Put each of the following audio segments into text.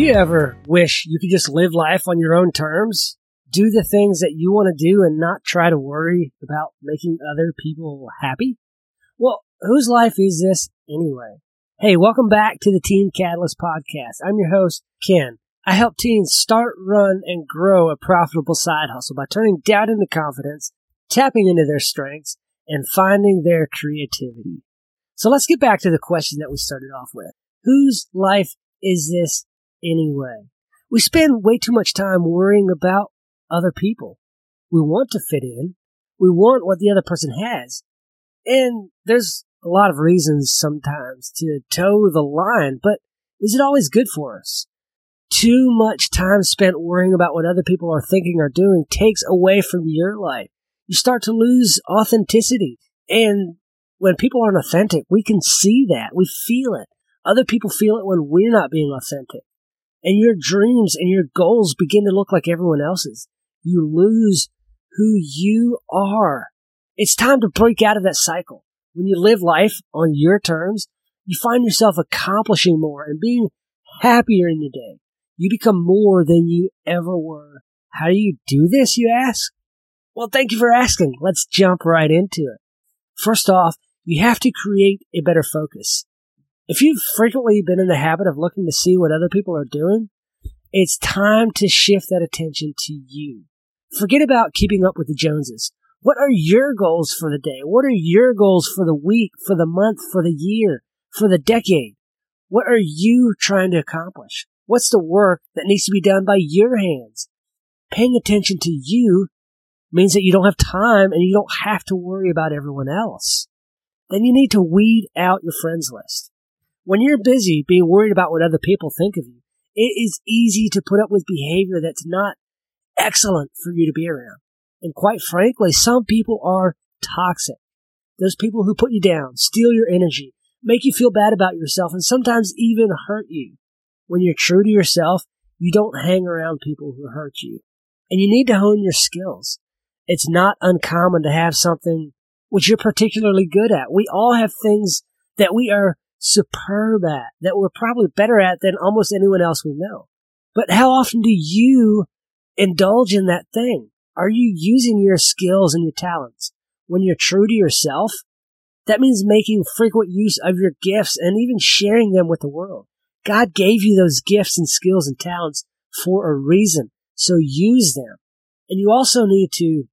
you ever wish you could just live life on your own terms? Do the things that you want to do and not try to worry about making other people happy? Well, whose life is this anyway? Hey, welcome back to the Teen Catalyst Podcast. I'm your host, Ken. I help teens start, run, and grow a profitable side hustle by turning doubt into confidence, tapping into their strengths, and finding their creativity. So let's get back to the question that we started off with. Whose life is this anyway. We spend way too much time worrying about other people. We want to fit in. We want what the other person has. And there's a lot of reasons sometimes to toe the line, but is it always good for us? Too much time spent worrying about what other people are thinking or doing takes away from your life. You start to lose authenticity. And when people aren't authentic, we can see that. We feel it. Other people feel it when we're not being authentic and your dreams and your goals begin to look like everyone else's. You lose who you are. It's time to break out of that cycle. When you live life on your terms, you find yourself accomplishing more and being happier in your day. You become more than you ever were. How do you do this, you ask? Well, thank you for asking. Let's jump right into it. First off, you have to create a better focus. If you've frequently been in the habit of looking to see what other people are doing, it's time to shift that attention to you. Forget about keeping up with the Joneses. What are your goals for the day? What are your goals for the week, for the month, for the year, for the decade? What are you trying to accomplish? What's the work that needs to be done by your hands? Paying attention to you means that you don't have time and you don't have to worry about everyone else. Then you need to weed out your friends list. When you're busy being worried about what other people think of you, it is easy to put up with behavior that's not excellent for you to be around. And quite frankly, some people are toxic. Those people who put you down, steal your energy, make you feel bad about yourself, and sometimes even hurt you. When you're true to yourself, you don't hang around people who hurt you. And you need to hone your skills. It's not uncommon to have something which you're particularly good at. We all have things that we are superb at, that we're probably better at than almost anyone else we know. But how often do you indulge in that thing? Are you using your skills and your talents when you're true to yourself? That means making frequent use of your gifts and even sharing them with the world. God gave you those gifts and skills and talents for a reason, so use them. And you also need to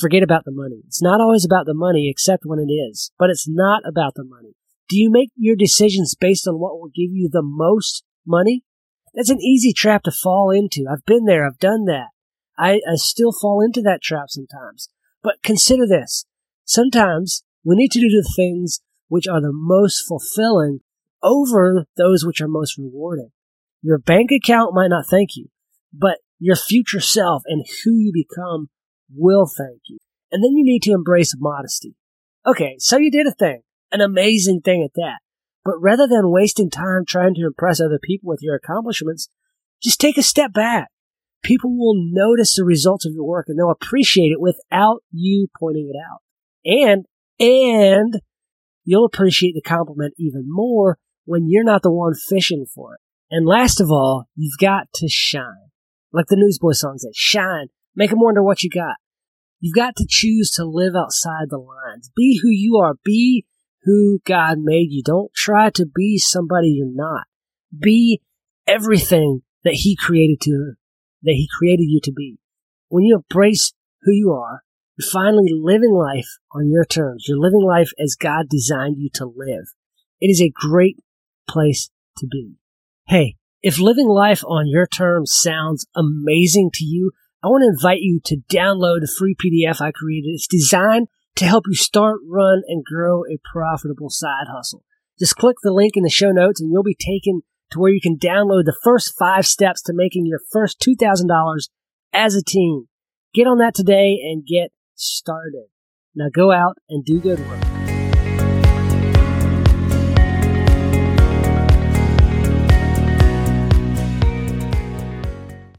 forget about the money. It's not always about the money, except when it is, but it's not about the money. Do you make your decisions based on what will give you the most money? That's an easy trap to fall into. I've been there. I've done that. I, I still fall into that trap sometimes. But consider this. Sometimes we need to do the things which are the most fulfilling over those which are most rewarding. Your bank account might not thank you, but your future self and who you become will thank you. And then you need to embrace modesty. Okay, so you did a thing an amazing thing at that. But rather than wasting time trying to impress other people with your accomplishments, just take a step back. People will notice the results of your work and they'll appreciate it without you pointing it out. And, and you'll appreciate the compliment even more when you're not the one fishing for it. And last of all, you've got to shine. Like the Newsboys song says, shine. Make them wonder what you got. You've got to choose to live outside the lines. Be who you are. Be who God made you. Don't try to be somebody you're not. Be everything that He created to, that He created you to be. When you embrace who you are, you're finally living life on your terms. You're living life as God designed you to live. It is a great place to be. Hey, if living life on your terms sounds amazing to you, I want to invite you to download a free PDF I created. It's designed to help you start, run, and grow a profitable side hustle. Just click the link in the show notes and you'll be taken to where you can download the first five steps to making your first $2,000 as a team. Get on that today and get started. Now go out and do good work.